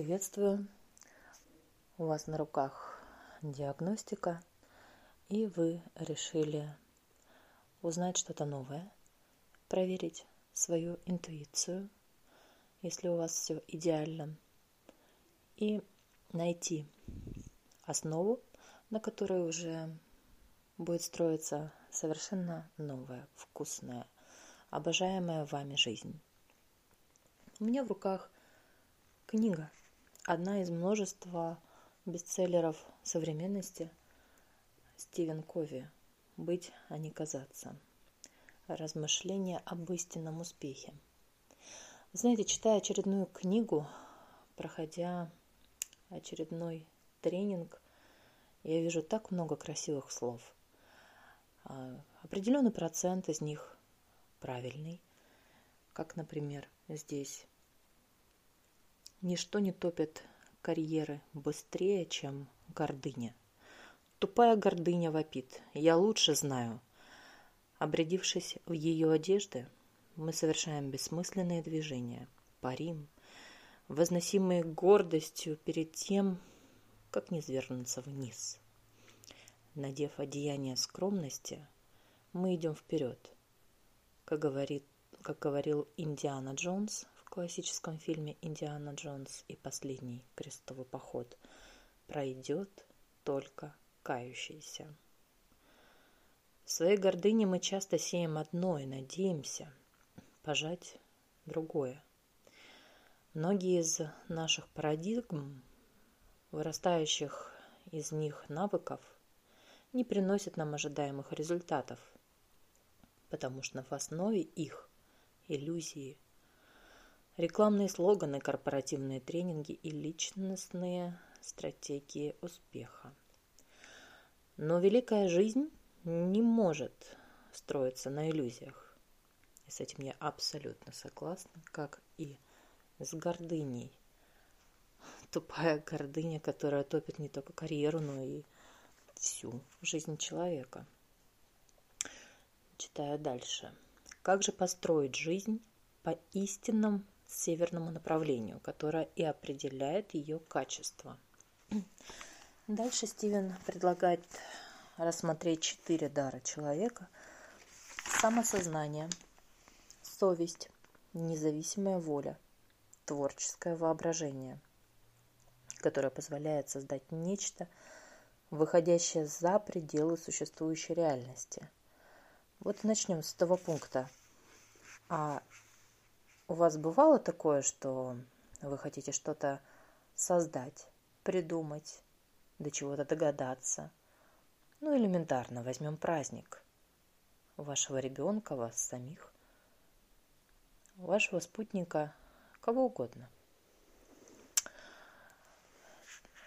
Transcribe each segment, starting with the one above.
Приветствую! У вас на руках диагностика, и вы решили узнать что-то новое, проверить свою интуицию, если у вас все идеально, и найти основу, на которой уже будет строиться совершенно новая, вкусная, обожаемая вами жизнь. У меня в руках книга – одна из множества бестселлеров современности Стивен Кови «Быть, а не казаться». Размышления об истинном успехе. Знаете, читая очередную книгу, проходя очередной тренинг, я вижу так много красивых слов. А, определенный процент из них правильный, как, например, здесь Ничто не топит карьеры быстрее, чем гордыня. Тупая гордыня вопит. Я лучше знаю. Обрядившись в ее одежды, мы совершаем бессмысленные движения, парим, возносимые гордостью перед тем, как не свергнуться вниз. Надев одеяние скромности, мы идем вперед. Как, говорит, как говорил Индиана Джонс классическом фильме «Индиана Джонс и последний крестовый поход» пройдет только кающийся. В своей гордыне мы часто сеем одно и надеемся пожать другое. Многие из наших парадигм, вырастающих из них навыков, не приносят нам ожидаемых результатов, потому что в основе их иллюзии – Рекламные слоганы, корпоративные тренинги и личностные стратегии успеха. Но великая жизнь не может строиться на иллюзиях. И с этим я абсолютно согласна, как и с гордыней. Тупая гордыня, которая топит не только карьеру, но и всю жизнь человека. Читаю дальше. Как же построить жизнь по истинным северному направлению, которое и определяет ее качество. Дальше Стивен предлагает рассмотреть четыре дара человека. Самосознание, совесть, независимая воля, творческое воображение, которое позволяет создать нечто, выходящее за пределы существующей реальности. Вот начнем с того пункта. А у вас бывало такое, что вы хотите что-то создать, придумать, до чего-то догадаться? Ну, элементарно, возьмем праздник вашего ребенка, вас самих, вашего спутника, кого угодно.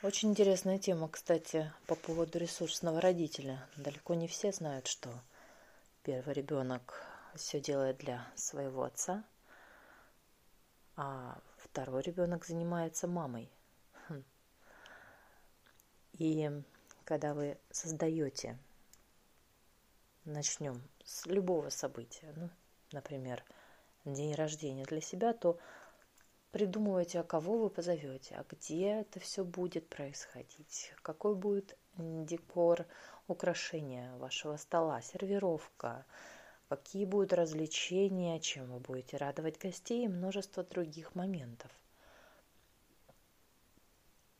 Очень интересная тема, кстати, по поводу ресурсного родителя. Далеко не все знают, что первый ребенок все делает для своего отца, а второй ребенок занимается мамой. Хм. И когда вы создаете, начнем с любого события, ну, например, день рождения для себя, то придумывайте, а кого вы позовете, а где это все будет происходить, какой будет декор, украшения вашего стола, сервировка, какие будут развлечения, чем вы будете радовать гостей и множество других моментов.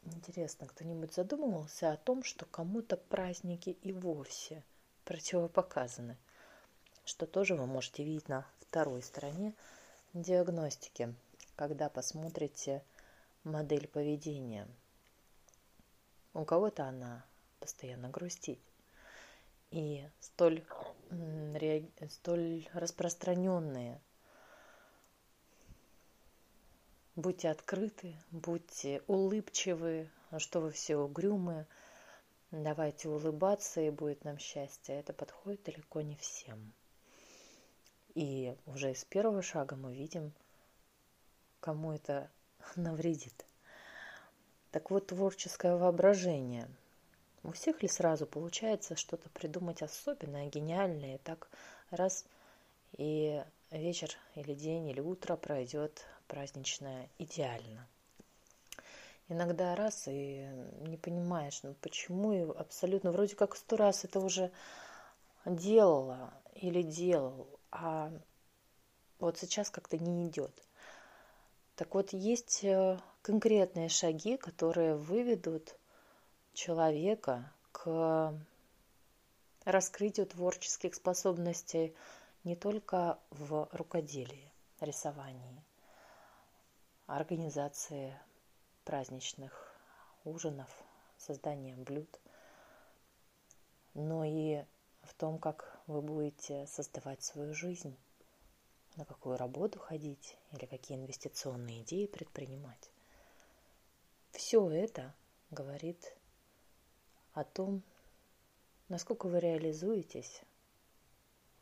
Интересно, кто-нибудь задумывался о том, что кому-то праздники и вовсе противопоказаны, что тоже вы можете видеть на второй стороне диагностики, когда посмотрите модель поведения. У кого-то она постоянно грустит, и столь, столь распространенные. Будьте открыты, будьте улыбчивы, что вы все угрюмые. Давайте улыбаться, и будет нам счастье. Это подходит далеко не всем. И уже из первого шага мы видим, кому это навредит. Так вот, творческое воображение – у всех ли сразу получается что-то придумать особенное, гениальное, так раз и вечер или день или утро пройдет праздничное идеально. иногда раз и не понимаешь, ну почему и абсолютно вроде как сто раз это уже делала или делал, а вот сейчас как-то не идет. Так вот, есть э, конкретные шаги, которые выведут человека к раскрытию творческих способностей не только в рукоделии, рисовании, организации праздничных ужинов, создании блюд, но и в том, как вы будете создавать свою жизнь, на какую работу ходить или какие инвестиционные идеи предпринимать. Все это говорит о том, насколько вы реализуетесь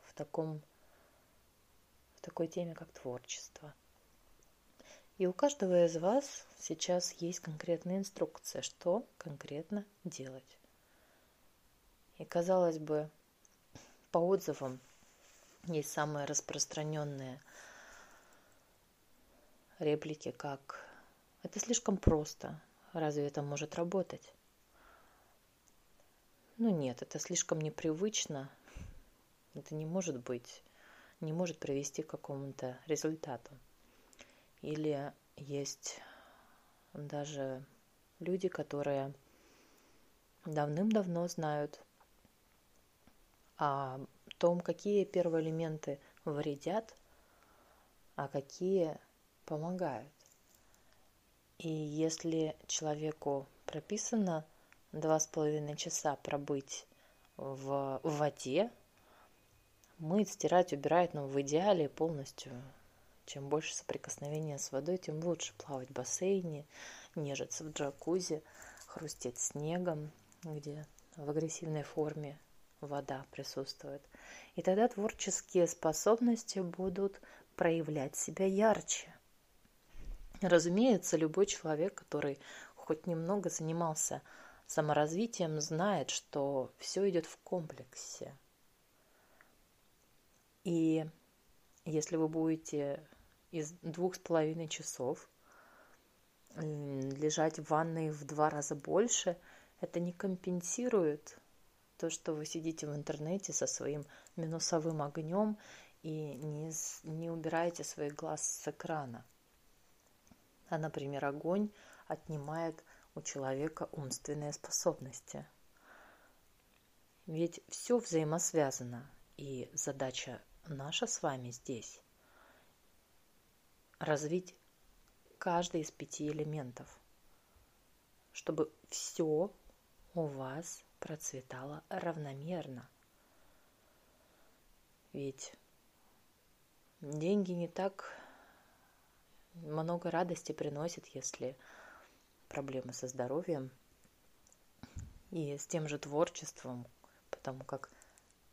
в таком в такой теме, как творчество. И у каждого из вас сейчас есть конкретная инструкция, что конкретно делать. И казалось бы, по отзывам есть самые распространенные реплики, как «это слишком просто, разве это может работать?» Ну нет, это слишком непривычно, это не может быть, не может привести к какому-то результату. Или есть даже люди, которые давным-давно знают о том, какие первые элементы вредят, а какие помогают. И если человеку прописано два с половиной часа пробыть в, в воде, мыть, стирать, убирать, но в идеале полностью. Чем больше соприкосновения с водой, тем лучше плавать в бассейне, нежиться в джакузи, хрустеть снегом, где в агрессивной форме вода присутствует. И тогда творческие способности будут проявлять себя ярче. Разумеется, любой человек, который хоть немного занимался саморазвитием знает, что все идет в комплексе. И если вы будете из двух с половиной часов лежать в ванной в два раза больше, это не компенсирует то, что вы сидите в интернете со своим минусовым огнем и не, не убираете своих глаз с экрана. А, например, огонь отнимает у человека умственные способности. Ведь все взаимосвязано, и задача наша с вами здесь – развить каждый из пяти элементов, чтобы все у вас процветало равномерно. Ведь деньги не так много радости приносят, если проблемы со здоровьем и с тем же творчеством, потому как,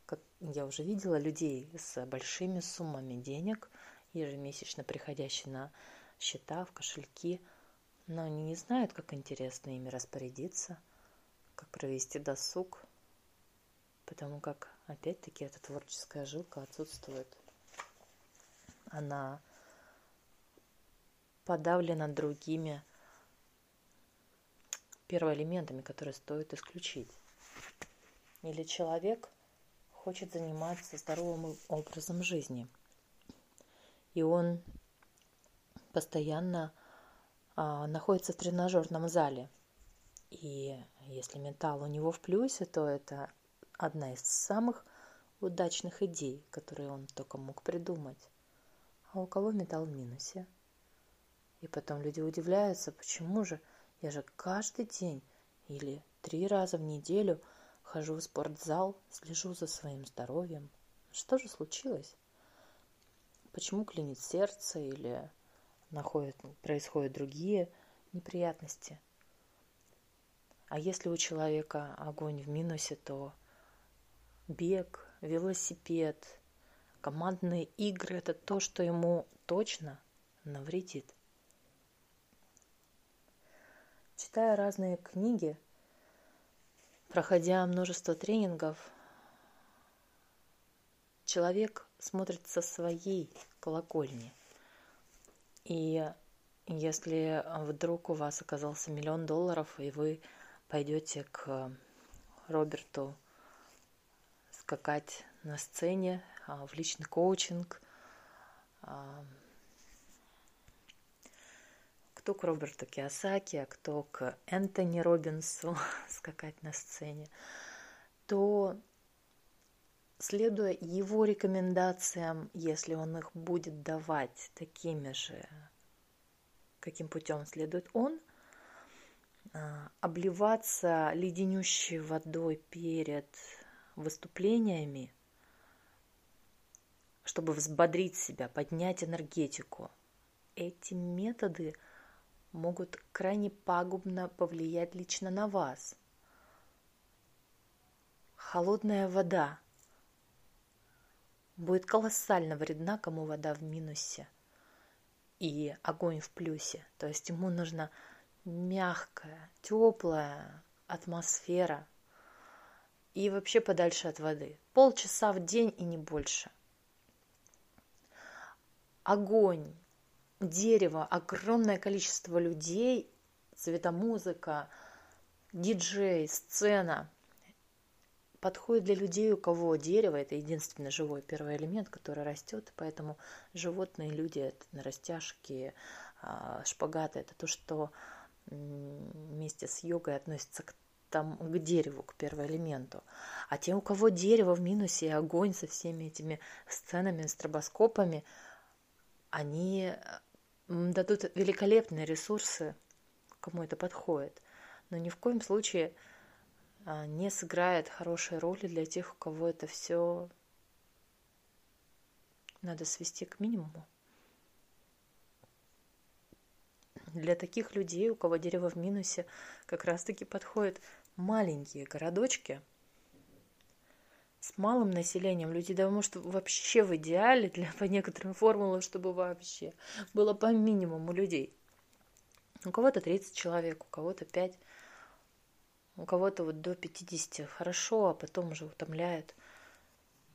как я уже видела людей с большими суммами денег, ежемесячно приходящие на счета, в кошельки, но они не знают, как интересно ими распорядиться, как провести досуг, потому как, опять-таки, эта творческая жилка отсутствует. Она подавлена другими первоэлементами, которые стоит исключить. Или человек хочет заниматься здоровым образом жизни, и он постоянно а, находится в тренажерном зале. И если ментал у него в плюсе, то это одна из самых удачных идей, которые он только мог придумать. А у кого металл в минусе? И потом люди удивляются, почему же я же каждый день или три раза в неделю хожу в спортзал, слежу за своим здоровьем. Что же случилось? Почему клинит сердце или находят, происходят другие неприятности? А если у человека огонь в минусе, то бег, велосипед, командные игры – это то, что ему точно навредит. Читая разные книги, проходя множество тренингов, человек смотрит со своей колокольни. И если вдруг у вас оказался миллион долларов, и вы пойдете к Роберту скакать на сцене а, в личный коучинг, а, кто к Роберту Киосаки, а кто к Энтони Робинсу скакать на сцене, то следуя его рекомендациям, если он их будет давать такими же, каким путем следует он, а, обливаться леденющей водой перед выступлениями, чтобы взбодрить себя, поднять энергетику. Эти методы могут крайне пагубно повлиять лично на вас. Холодная вода будет колоссально вредна, кому вода в минусе и огонь в плюсе. То есть ему нужна мягкая, теплая атмосфера и вообще подальше от воды. Полчаса в день и не больше. Огонь, дерево, огромное количество людей, цветомузыка, диджей, сцена – подходит для людей, у кого дерево – это единственный живой первый элемент, который растет, поэтому животные, люди – это растяжки, а, шпагаты – это то, что вместе с йогой относится к там, к дереву, к первоэлементу. А те, у кого дерево в минусе и огонь со всеми этими сценами, стробоскопами, они дадут великолепные ресурсы, кому это подходит. Но ни в коем случае – а, не сыграет хорошей роли для тех, у кого это все надо свести к минимуму. Для таких людей, у кого дерево в минусе, как раз-таки подходят маленькие городочки с малым населением. Людей, да, может, вообще в идеале для, по некоторым формулам, чтобы вообще было по минимуму людей. У кого-то 30 человек, у кого-то 5 у кого-то вот до 50 хорошо, а потом уже утомляет.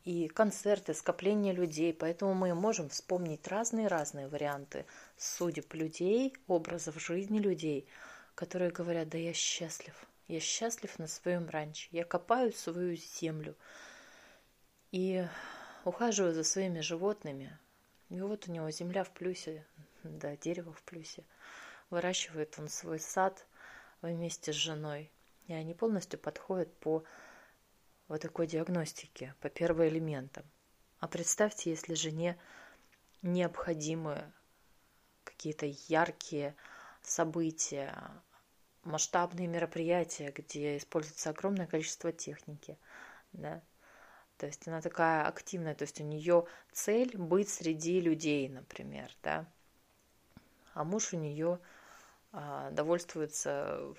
И концерты, скопление людей, поэтому мы можем вспомнить разные-разные варианты судеб людей, образов жизни людей, которые говорят, да я счастлив, я счастлив на своем ранче, я копаю свою землю и ухаживаю за своими животными. И вот у него земля в плюсе, да, дерево в плюсе. Выращивает он свой сад вместе с женой – и они полностью подходят по вот такой диагностике, по первоэлементам. А представьте, если жене необходимы какие-то яркие события, масштабные мероприятия, где используется огромное количество техники, да, то есть она такая активная, то есть у нее цель быть среди людей, например, да, а муж у нее а, довольствуется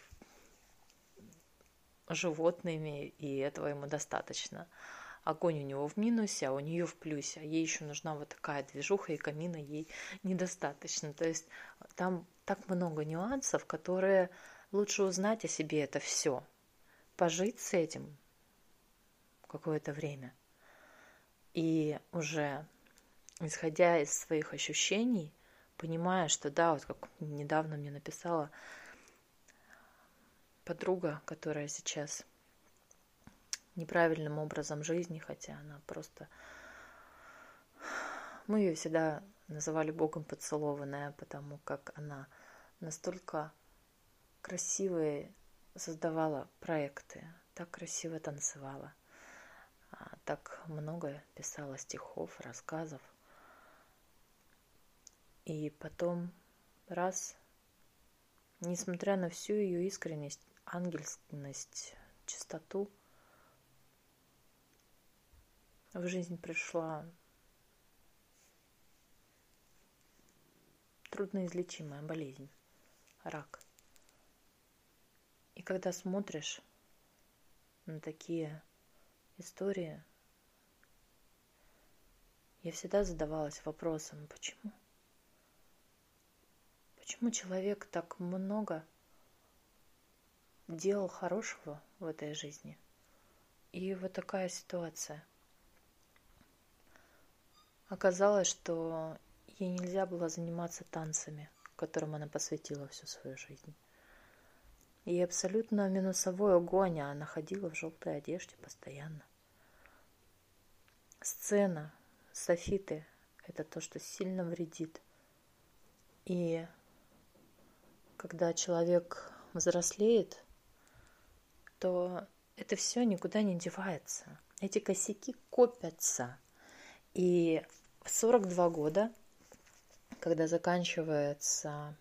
животными, и этого ему достаточно. Огонь у него в минусе, а у нее в плюсе. А ей еще нужна вот такая движуха, и камина ей недостаточно. То есть там так много нюансов, которые лучше узнать о себе это все. Пожить с этим какое-то время. И уже исходя из своих ощущений, понимая, что да, вот как недавно мне написала подруга, которая сейчас неправильным образом жизни, хотя она просто... Мы ее всегда называли Богом поцелованная, потому как она настолько красивые создавала проекты, так красиво танцевала, так много писала стихов, рассказов. И потом раз, несмотря на всю ее искренность, ангельскость, чистоту. В жизнь пришла трудноизлечимая болезнь, рак. И когда смотришь на такие истории, я всегда задавалась вопросом, почему? Почему человек так много делал хорошего в этой жизни. И вот такая ситуация. Оказалось, что ей нельзя было заниматься танцами, которым она посвятила всю свою жизнь. И абсолютно минусовой огонь, а она ходила в желтой одежде постоянно. Сцена, софиты – это то, что сильно вредит. И когда человек взрослеет, то это все никуда не девается. Эти косяки копятся. И в 42 года, когда заканчивается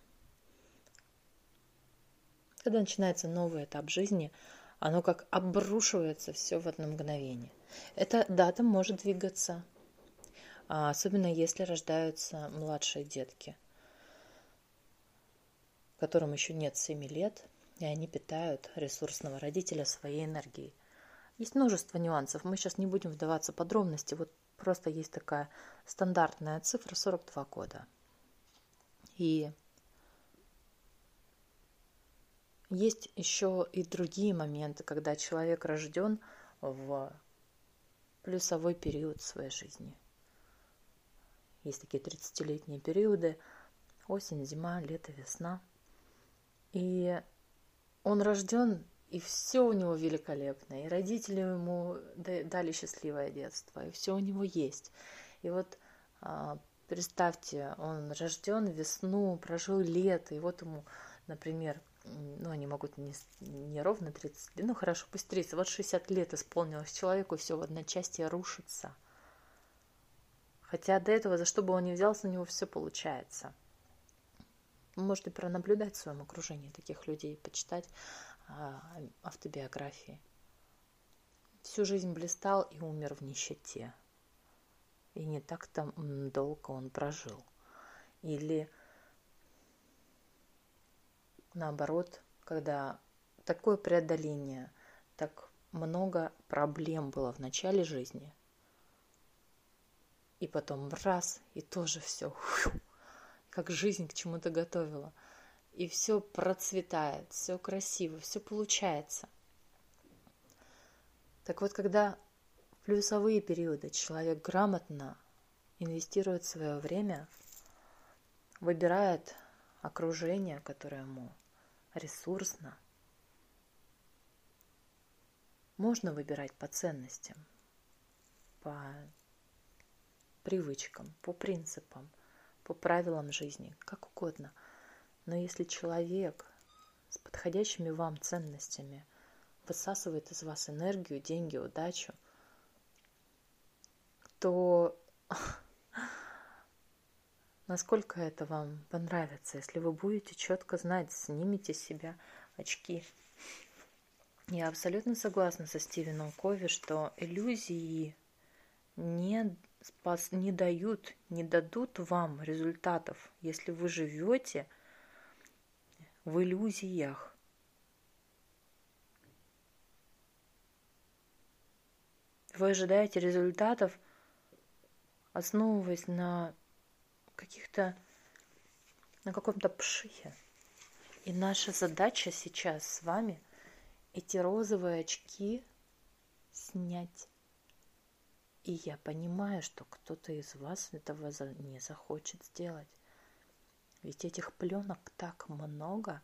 когда начинается новый этап жизни, оно как обрушивается все в одно мгновение. Эта дата может двигаться, а, особенно если рождаются младшие детки, которым еще нет 7 лет, и они питают ресурсного родителя своей энергией. Есть множество нюансов, мы сейчас не будем вдаваться в подробности, вот просто есть такая стандартная цифра 42 года. И Есть еще и другие моменты, когда человек рожден в плюсовой период своей жизни. Есть такие 30-летние периоды, осень, зима, лето, весна. И он рожден, и все у него великолепно, и родители ему дали счастливое детство, и все у него есть. И вот а, представьте, он рожден в весну, прожил лето, и вот ему, например, ну, они могут не, не ровно 30, ну, хорошо, пусть 30, вот 60 лет исполнилось человеку, все в одночасье рушится. Хотя до этого, за что бы он ни взялся, у него все получается. Вы можете пронаблюдать в своем окружении таких людей, почитать а, автобиографии. Всю жизнь блистал и умер в нищете. И не так-то долго он прожил. Или наоборот, когда такое преодоление, так много проблем было в начале жизни, и потом раз, и тоже все, как жизнь к чему-то готовила. И все процветает, все красиво, все получается. Так вот, когда в плюсовые периоды человек грамотно инвестирует свое время, выбирает окружение, которое ему ресурсно. Можно выбирать по ценностям, по привычкам, по принципам, по правилам жизни, как угодно. Но если человек с подходящими вам ценностями высасывает из вас энергию, деньги, удачу, то насколько это вам понравится, если вы будете четко знать, снимите с себя очки. Я абсолютно согласна со Стивеном Кови, что иллюзии не, спас, не дают, не дадут вам результатов, если вы живете в иллюзиях. Вы ожидаете результатов, основываясь на каких-то на каком-то пшихе. И наша задача сейчас с вами эти розовые очки снять. И я понимаю, что кто-то из вас этого не захочет сделать. Ведь этих пленок так много.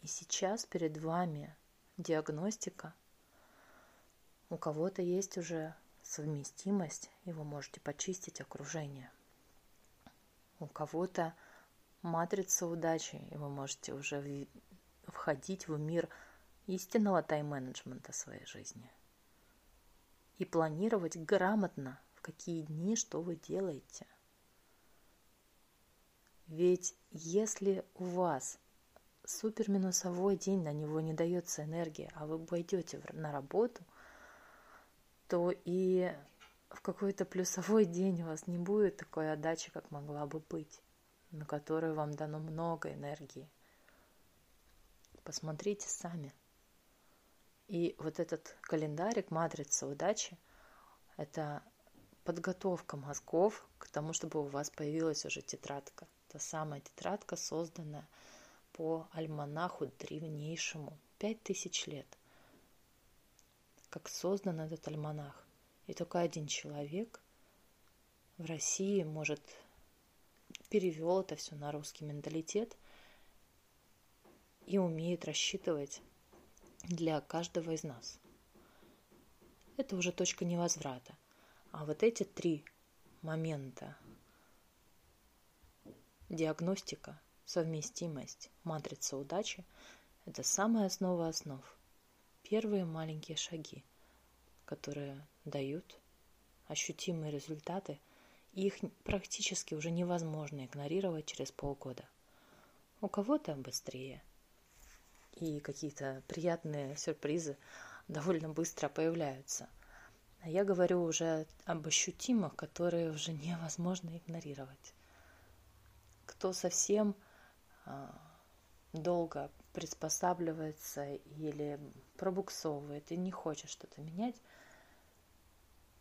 И сейчас перед вами диагностика. У кого-то есть уже совместимость, и вы можете почистить окружение – у кого-то матрица удачи, и вы можете уже входить в мир истинного тайм-менеджмента своей жизни и планировать грамотно, в какие дни что вы делаете. Ведь если у вас супер минусовой день, на него не дается энергия, а вы пойдете на работу, то и в какой-то плюсовой день у вас не будет такой отдачи, как могла бы быть, на которую вам дано много энергии. Посмотрите сами. И вот этот календарик, матрица удачи, это подготовка мозгов к тому, чтобы у вас появилась уже тетрадка. Та самая тетрадка, созданная по альманаху древнейшему, пять тысяч лет. Как создан этот альманах. И только один человек в России может перевел это все на русский менталитет и умеет рассчитывать для каждого из нас. Это уже точка невозврата. А вот эти три момента диагностика, совместимость, матрица удачи – это самая основа основ. Первые маленькие шаги, которые дают ощутимые результаты, и их практически уже невозможно игнорировать через полгода. У кого-то быстрее, и какие-то приятные сюрпризы довольно быстро появляются. А я говорю уже об ощутимых, которые уже невозможно игнорировать. Кто совсем а, долго приспосабливается или пробуксовывает и не хочет что-то менять,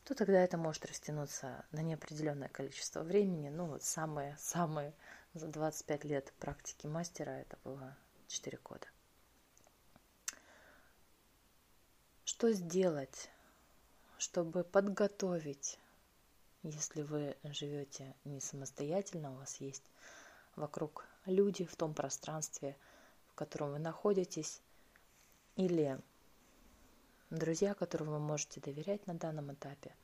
то тогда это может растянуться на неопределенное количество времени. Ну, вот самые-самые за 25 лет практики мастера это было 4 года. Что сделать, чтобы подготовить, если вы живете не самостоятельно, у вас есть вокруг люди в том пространстве, в котором вы находитесь, или друзья, которым вы можете доверять на данном этапе.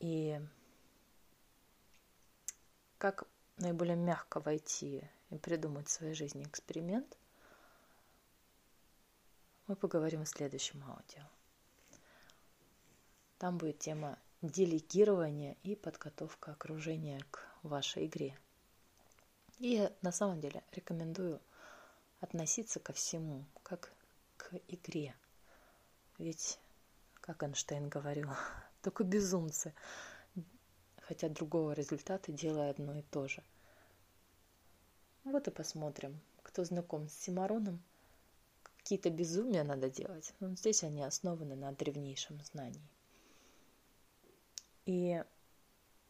И как наиболее мягко войти и придумать в своей жизни эксперимент, мы поговорим в следующем аудио. Там будет тема делегирования и подготовка окружения к вашей игре. И на самом деле рекомендую относиться ко всему как к игре – ведь, как Эйнштейн говорил, только безумцы хотят другого результата, делая одно и то же. Вот и посмотрим, кто знаком с Симароном. Какие-то безумия надо делать, но здесь они основаны на древнейшем знании. И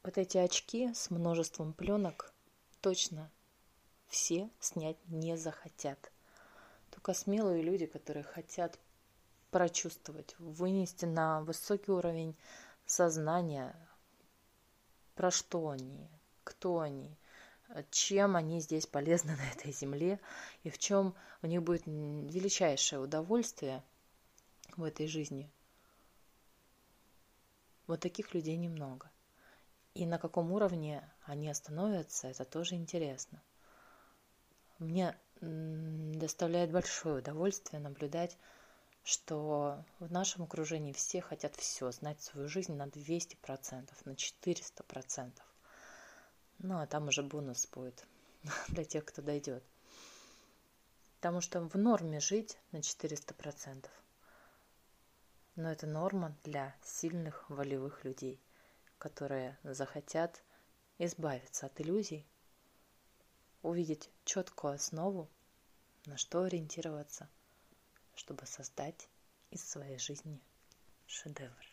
вот эти очки с множеством пленок точно все снять не захотят. Только смелые люди, которые хотят прочувствовать, вынести на высокий уровень сознания, про что они, кто они, чем они здесь полезны на этой земле и в чем у них будет величайшее удовольствие в этой жизни. Вот таких людей немного. И на каком уровне они остановятся, это тоже интересно. Мне доставляет большое удовольствие наблюдать что в нашем окружении все хотят все, знать свою жизнь на 200%, на 400%. Ну, а там уже бонус будет для тех, кто дойдет. Потому что в норме жить на 400%. Но это норма для сильных волевых людей, которые захотят избавиться от иллюзий, увидеть четкую основу, на что ориентироваться – чтобы создать из своей жизни шедевр.